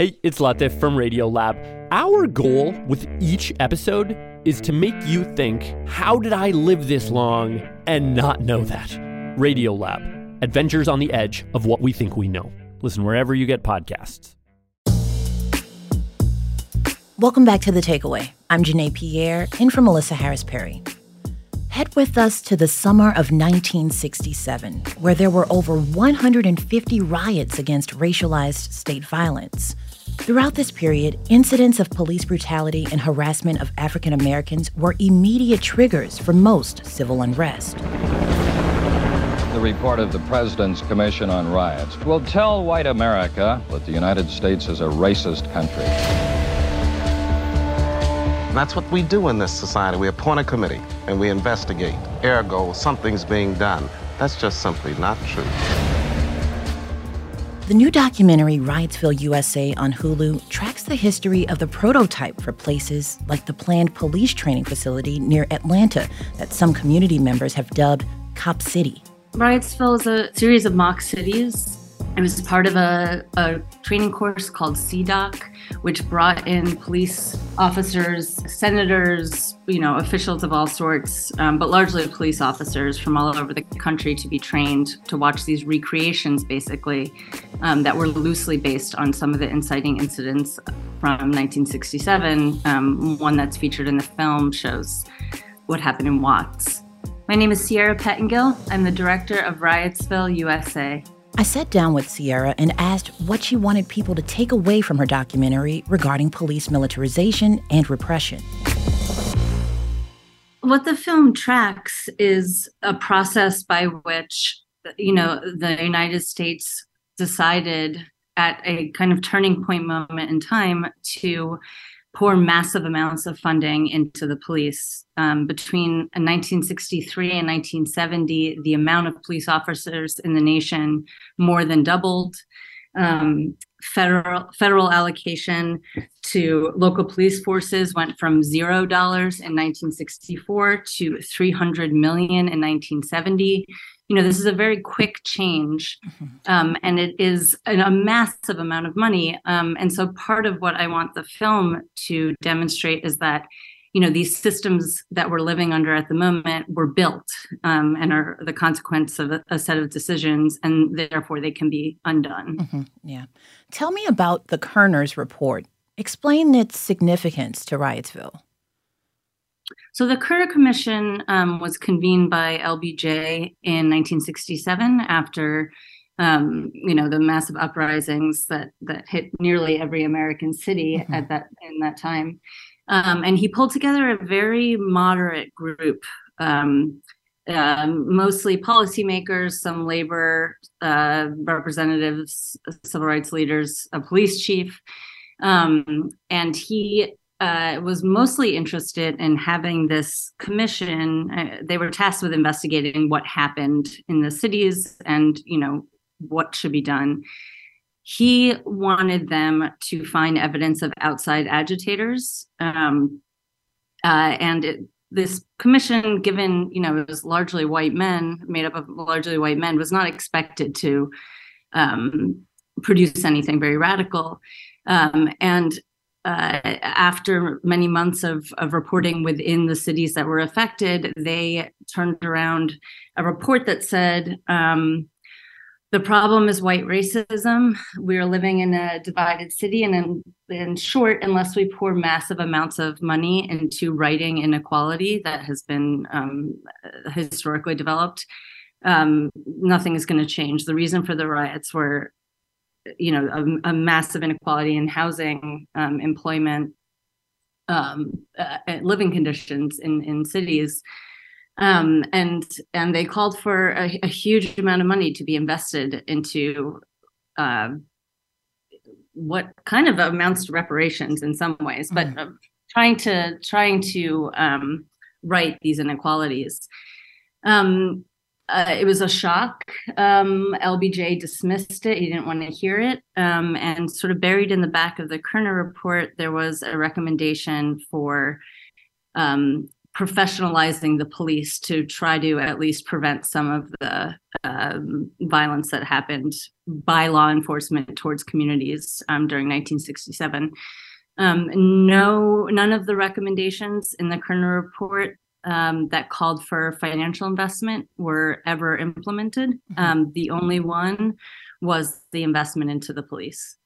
Hey, it's Latif from Radiolab. Our goal with each episode is to make you think, how did I live this long and not know that? Radiolab, adventures on the edge of what we think we know. Listen wherever you get podcasts. Welcome back to The Takeaway. I'm Janae Pierre, in for Melissa Harris Perry. Head with us to the summer of 1967, where there were over 150 riots against racialized state violence. Throughout this period, incidents of police brutality and harassment of African Americans were immediate triggers for most civil unrest. The report of the President's Commission on Riots will tell white America that the United States is a racist country. That's what we do in this society. We appoint a committee and we investigate. Ergo, something's being done. That's just simply not true. The new documentary Riotsville, USA on Hulu tracks the history of the prototype for places like the planned police training facility near Atlanta that some community members have dubbed Cop City. Riotsville is a series of mock cities it was part of a, a training course called SEADOC, which brought in police officers, senators, you know, officials of all sorts, um, but largely police officers from all over the country to be trained to watch these recreations, basically, um, that were loosely based on some of the inciting incidents from 1967. Um, one that's featured in the film shows what happened in Watts. My name is Sierra Pettengill. I'm the director of Riotsville, USA. I sat down with Sierra and asked what she wanted people to take away from her documentary regarding police militarization and repression. What the film tracks is a process by which, you know, the United States decided at a kind of turning point moment in time to pour massive amounts of funding into the police. Um, between 1963 and 1970, the amount of police officers in the nation more than doubled. Um, federal federal allocation to local police forces went from zero dollars in 1964 to 300 million in 1970 you know this is a very quick change mm-hmm. um, and it is a massive amount of money um, and so part of what i want the film to demonstrate is that you know these systems that we're living under at the moment were built um, and are the consequence of a, a, set of decisions and therefore they can be undone mm-hmm. yeah tell me about the kerner's report explain its significance to riotsville so the Kerner Commission um, was convened by LBJ in 1967 after, um, you know, the massive uprisings that that hit nearly every American city mm-hmm. at that in that time, um, and he pulled together a very moderate group. Um, uh, mostly policymakers, some labor uh, representatives, civil rights leaders, a police chief, um, and he uh, was mostly interested in having this commission. Uh, they were tasked with investigating what happened in the cities and, you know, what should be done. He wanted them to find evidence of outside agitators. Um, uh, and it, this commission, given, you know, it was largely white men, made up of largely white men, was not expected to um, produce anything very radical. Um, and uh, after many months of, of reporting within the cities that were affected, they turned around a report that said um, the problem is white racism. We're living in a divided city, and in, in short, unless we pour massive amounts of money into righting inequality that has been um, historically developed, um, nothing is going to change. The reason for the riots were you know a, a massive inequality in housing um, employment um, uh, living conditions in in cities. Um, and and they called for a, a, huge amount of money to be invested into uh, what kind of amounts to reparations in some ways but uh, trying to trying to um, right these inequalities. Um, uh, it was a shock. Um, LBJ dismissed it. He didn't want to hear it. Um, and sort of buried in the back of the Kerner report, there was a recommendation for um, professionalizing the police to try to at least prevent some of the um, violence that happened by law enforcement towards communities um, during 1967. Um, no, none of the recommendations in the Kerner report um, that called for financial investment were ever implemented. Mm-hmm. Um, the only one was the investment into the police.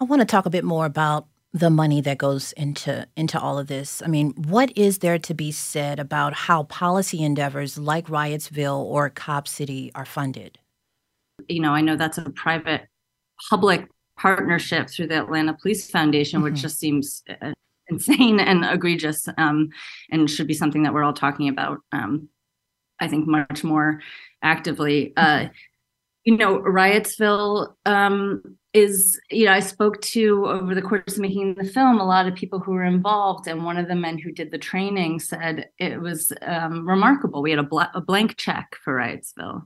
I want to talk a bit more about the money that goes into into all of this. I mean, what is there to be said about how policy endeavors like Riotsville or Cop City are funded? You know, I know that's a private public partnership through the Atlanta Police Foundation, mm-hmm. which just seems uh, insane and egregious, um, and should be something that we're all talking about. Um, I think much more actively. Uh, mm-hmm. you know, Riotsville um, is you know i spoke to over the course of making the film a lot of people who were involved and one of the men who did the training said it was um, remarkable we had a, bl- a, blank check for riotsville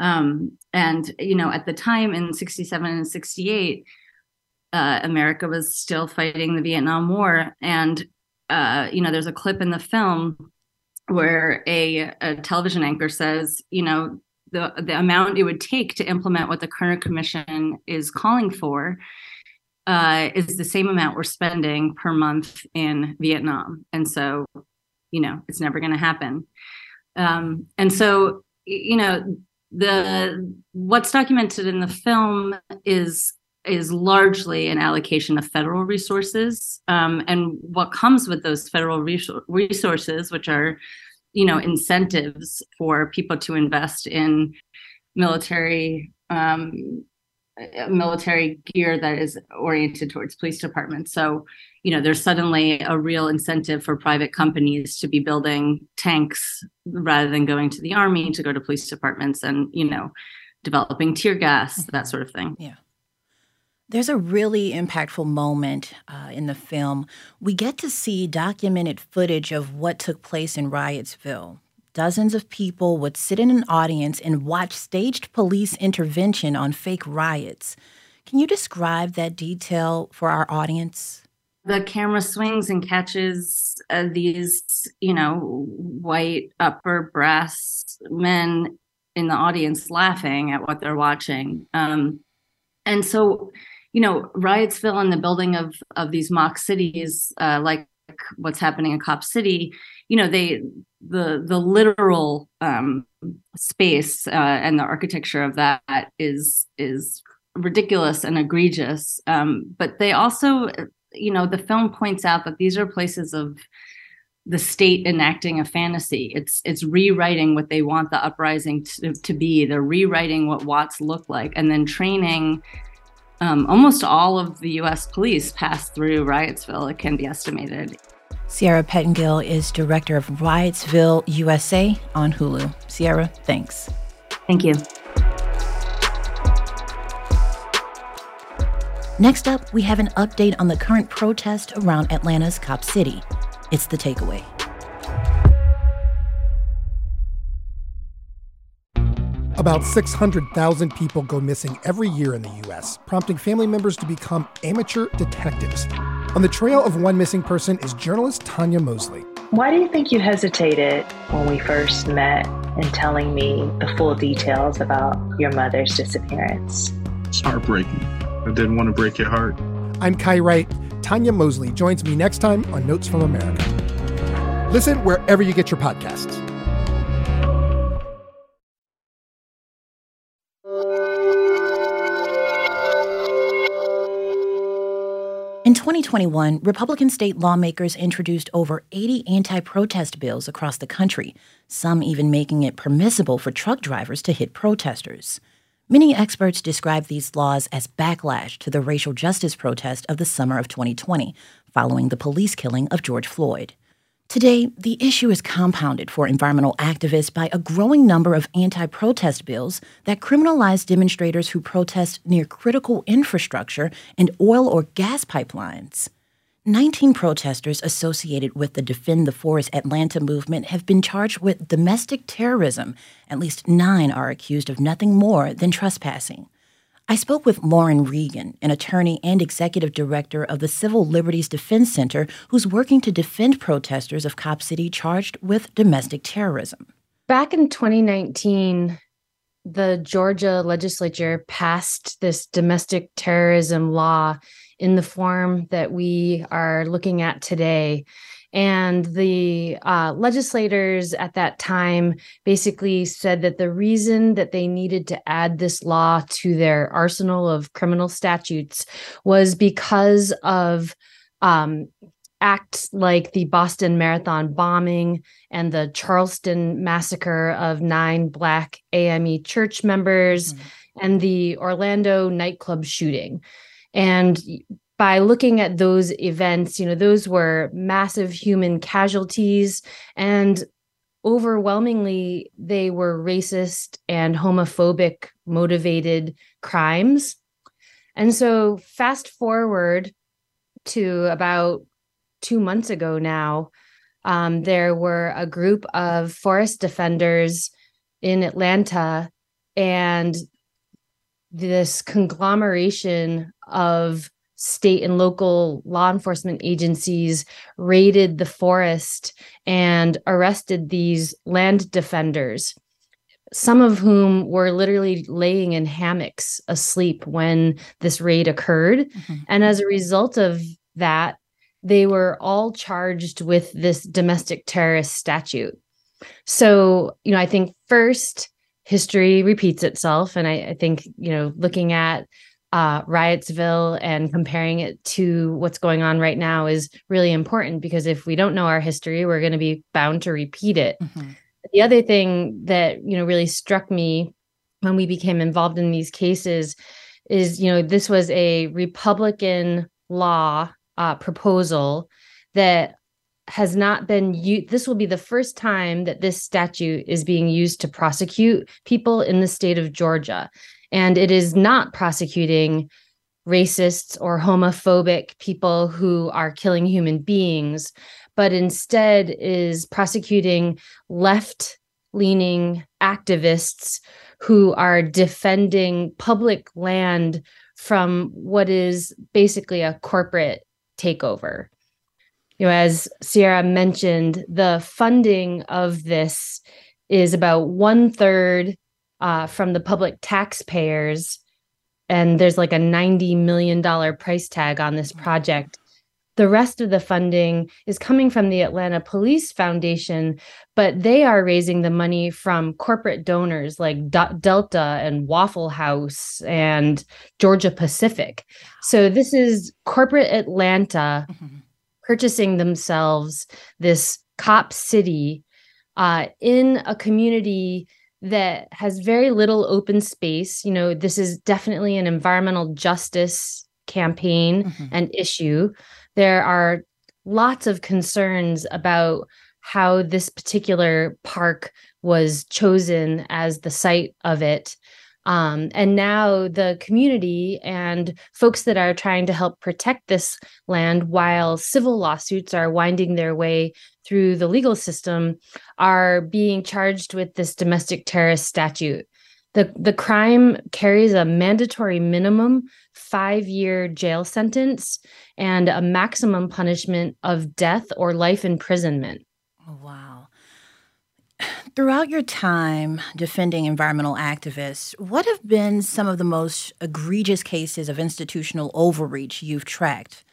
um, and you know at the time in 67 and 68 uh, america was still fighting the vietnam war and uh, you know there's a clip in the film where a, a television anchor says you know the the amount it would take to implement what the Kerner Commission is calling for uh, is the same amount we're spending per month in Vietnam, and so you know it's never going to happen. Um, and so you know the what's documented in the film is is largely an allocation of federal resources. Um, and what comes with those federal resources which are you know incentives for people to invest in military um, military gear that is oriented towards police departments. So you know there's suddenly a real incentive for private companies to be building tanks rather than going to the army to go to police departments and you know developing tear gas that sort of thing. Yeah there's a really impactful moment uh, in the film. We get to see documented footage of what took place in Riotsville. Dozens of people would sit in an audience and watch staged police intervention on fake riots. Can you describe that detail for our audience? The camera swings and catches uh, these, you know, white upper brass men in the audience laughing at what they're watching. Um, and so you know, Riotsville and the building of of these mock cities, uh, like what's happening in Cop City, you know, they the the literal um, space uh, and the architecture of that is is ridiculous and egregious. Um, but they also, you know, the film points out that these are places of the state enacting a fantasy. It's it's rewriting what they want the uprising to, to be. They're rewriting what Watts looked like, and then training um, almost all of the US police pass through Riotsville, it can be estimated. Sierra Pettengill is director of Riotsville USA on Hulu. Sierra, thanks. Thank you. Next up, we have an update on the current protest around Atlanta's Cop City. It's the takeaway. About 600,000 people go missing every year in the U.S., prompting family members to become amateur detectives. On the trail of one missing person is journalist Tanya Mosley. Why do you think you hesitated when we first met in telling me the full details about your mother's disappearance? It's heartbreaking. I didn't want to break your heart. I'm Kai Wright. Tanya Mosley joins me next time on Notes from America. Listen wherever you get your podcasts. 2021, Republican state lawmakers introduced over 80 anti protest bills across the country, some even making it permissible for truck drivers to hit protesters. Many experts describe these laws as backlash to the racial justice protest of the summer of 2020, following the police killing of George Floyd. Today, the issue is compounded for environmental activists by a growing number of anti protest bills that criminalize demonstrators who protest near critical infrastructure and oil or gas pipelines. 19 protesters associated with the Defend the Forest Atlanta movement have been charged with domestic terrorism. At least nine are accused of nothing more than trespassing. I spoke with Lauren Regan, an attorney and executive director of the Civil Liberties Defense Center, who's working to defend protesters of Cop City charged with domestic terrorism. Back in 2019, the Georgia legislature passed this domestic terrorism law in the form that we are looking at today. And the uh, legislators at that time basically said that the reason that they needed to add this law to their arsenal of criminal statutes was because of um, acts like the Boston Marathon bombing and the Charleston massacre of nine Black AME church members mm-hmm. and the Orlando nightclub shooting. And by looking at those events, you know, those were massive human casualties and overwhelmingly they were racist and homophobic motivated crimes. And so fast forward to about 2 months ago now, um, there were a group of forest defenders in Atlanta and this conglomeration of state and local law enforcement agencies raided the forest and arrested these land defenders some of whom were literally laying in hammocks asleep when this raid occurred. Mm-hmm. and as a result of that they were all charged with this domestic terrorist statute. So you know i think first history repeats itself. And I, I think you know looking at uh, Riotsville and comparing it to what's going on right now is really important because if we don't know our history, we're going to be bound to repeat it. Mm-hmm. The other thing that you know really struck me when we became involved in these cases is you know this was a Republican law uh, proposal that has not been used. This will be the first time that this statute is being used to prosecute people in the state of Georgia. And it is not prosecuting racists or homophobic people who are killing human beings, but instead is prosecuting left leaning activists who are defending public land from what is basically a corporate takeover. You know, as Sierra mentioned, the funding of this is about one third uh, from the public taxpayers. And there's like a $90 million price tag on this project. The rest of the funding is coming from the Atlanta Police Foundation, but they are raising the money from corporate donors like D- Delta and Waffle House and Georgia Pacific. So this is corporate Atlanta mm-hmm. purchasing themselves this cop city uh, in a community that has very little open space. You know, this is definitely an environmental justice campaign mm-hmm. and issue. There are lots of concerns about how this particular park was chosen as the site of it. Um, and now the community and folks that are trying to help protect this land while civil lawsuits are winding their way through the legal system are being charged with this domestic terrorist statute. The, the crime carries a mandatory minimum five year jail sentence and a maximum punishment of death or life imprisonment. Oh, wow. Throughout your time defending environmental activists, what have been some of the most egregious cases of institutional overreach you've tracked?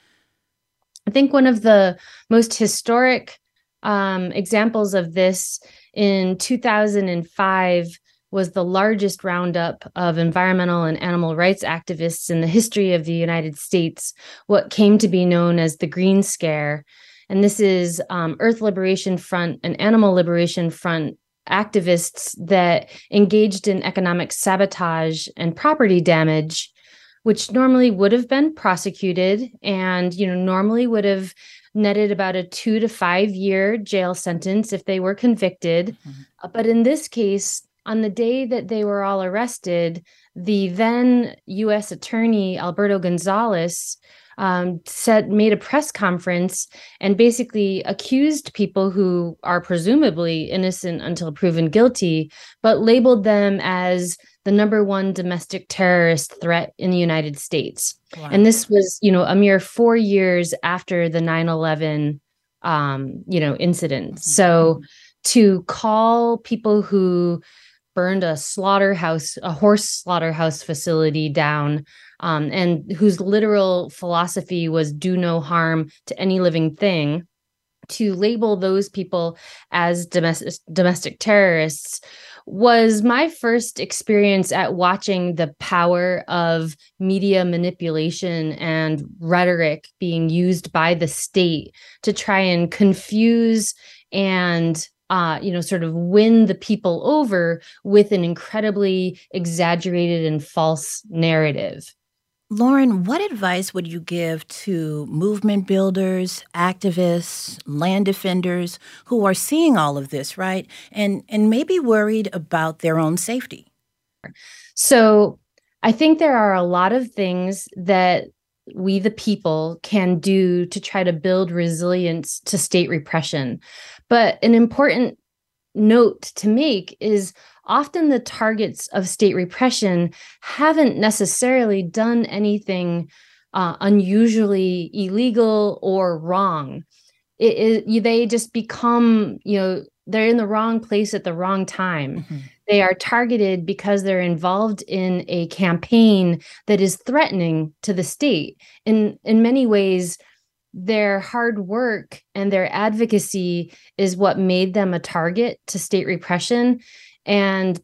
I think one of the most historic um, examples of this in 2005 was the largest roundup of environmental and animal rights activists in the history of the United States, what came to be known as the Green Scare. And this is um, Earth Liberation Front and Animal Liberation Front activists that engaged in economic sabotage and property damage which normally would have been prosecuted and you know normally would have netted about a 2 to 5 year jail sentence if they were convicted mm-hmm. uh, but in this case on the day that they were all arrested the then US attorney Alberto Gonzales um, said made a press conference and basically accused people who are presumably innocent until proven guilty, but labeled them as the number one domestic terrorist threat in the United States. Wow. And this was, you know, a mere four years after the 9 11, um, you know, incident. Mm-hmm. So to call people who burned a slaughterhouse, a horse slaughterhouse facility down, um, and whose literal philosophy was do no harm to any living thing, to label those people as domestic domestic terrorists was my first experience at watching the power of media manipulation and rhetoric being used by the state to try and confuse and uh, you know, sort of win the people over with an incredibly exaggerated and false narrative. Lauren, what advice would you give to movement builders, activists, land defenders who are seeing all of this, right? And and maybe worried about their own safety? So, I think there are a lot of things that we the people can do to try to build resilience to state repression. But an important note to make is often the targets of state repression haven't necessarily done anything uh, unusually illegal or wrong. It, it, they just become, you know, they're in the wrong place at the wrong time. Mm-hmm. They are targeted because they're involved in a campaign that is threatening to the state. In in many ways, their hard work and their advocacy is what made them a target to state repression. And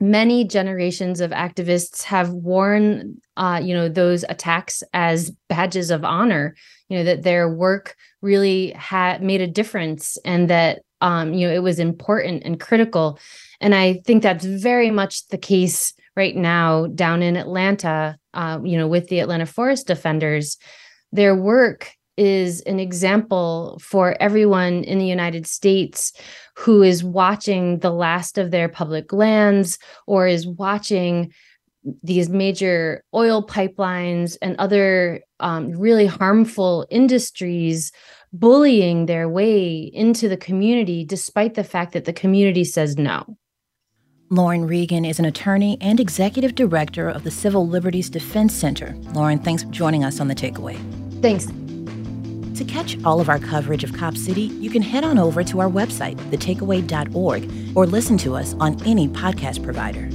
many generations of activists have worn uh, you know those attacks as badges of honor you know that their work really had made a difference and that um, you know it was important and critical and i think that's very much the case right now down in atlanta uh, you know with the atlanta forest defenders their work is an example for everyone in the United States who is watching the last of their public lands or is watching these major oil pipelines and other um, really harmful industries bullying their way into the community, despite the fact that the community says no. Lauren Regan is an attorney and executive director of the Civil Liberties Defense Center. Lauren, thanks for joining us on The Takeaway. Thanks. To catch all of our coverage of Cop City, you can head on over to our website, thetakeaway.org, or listen to us on any podcast provider.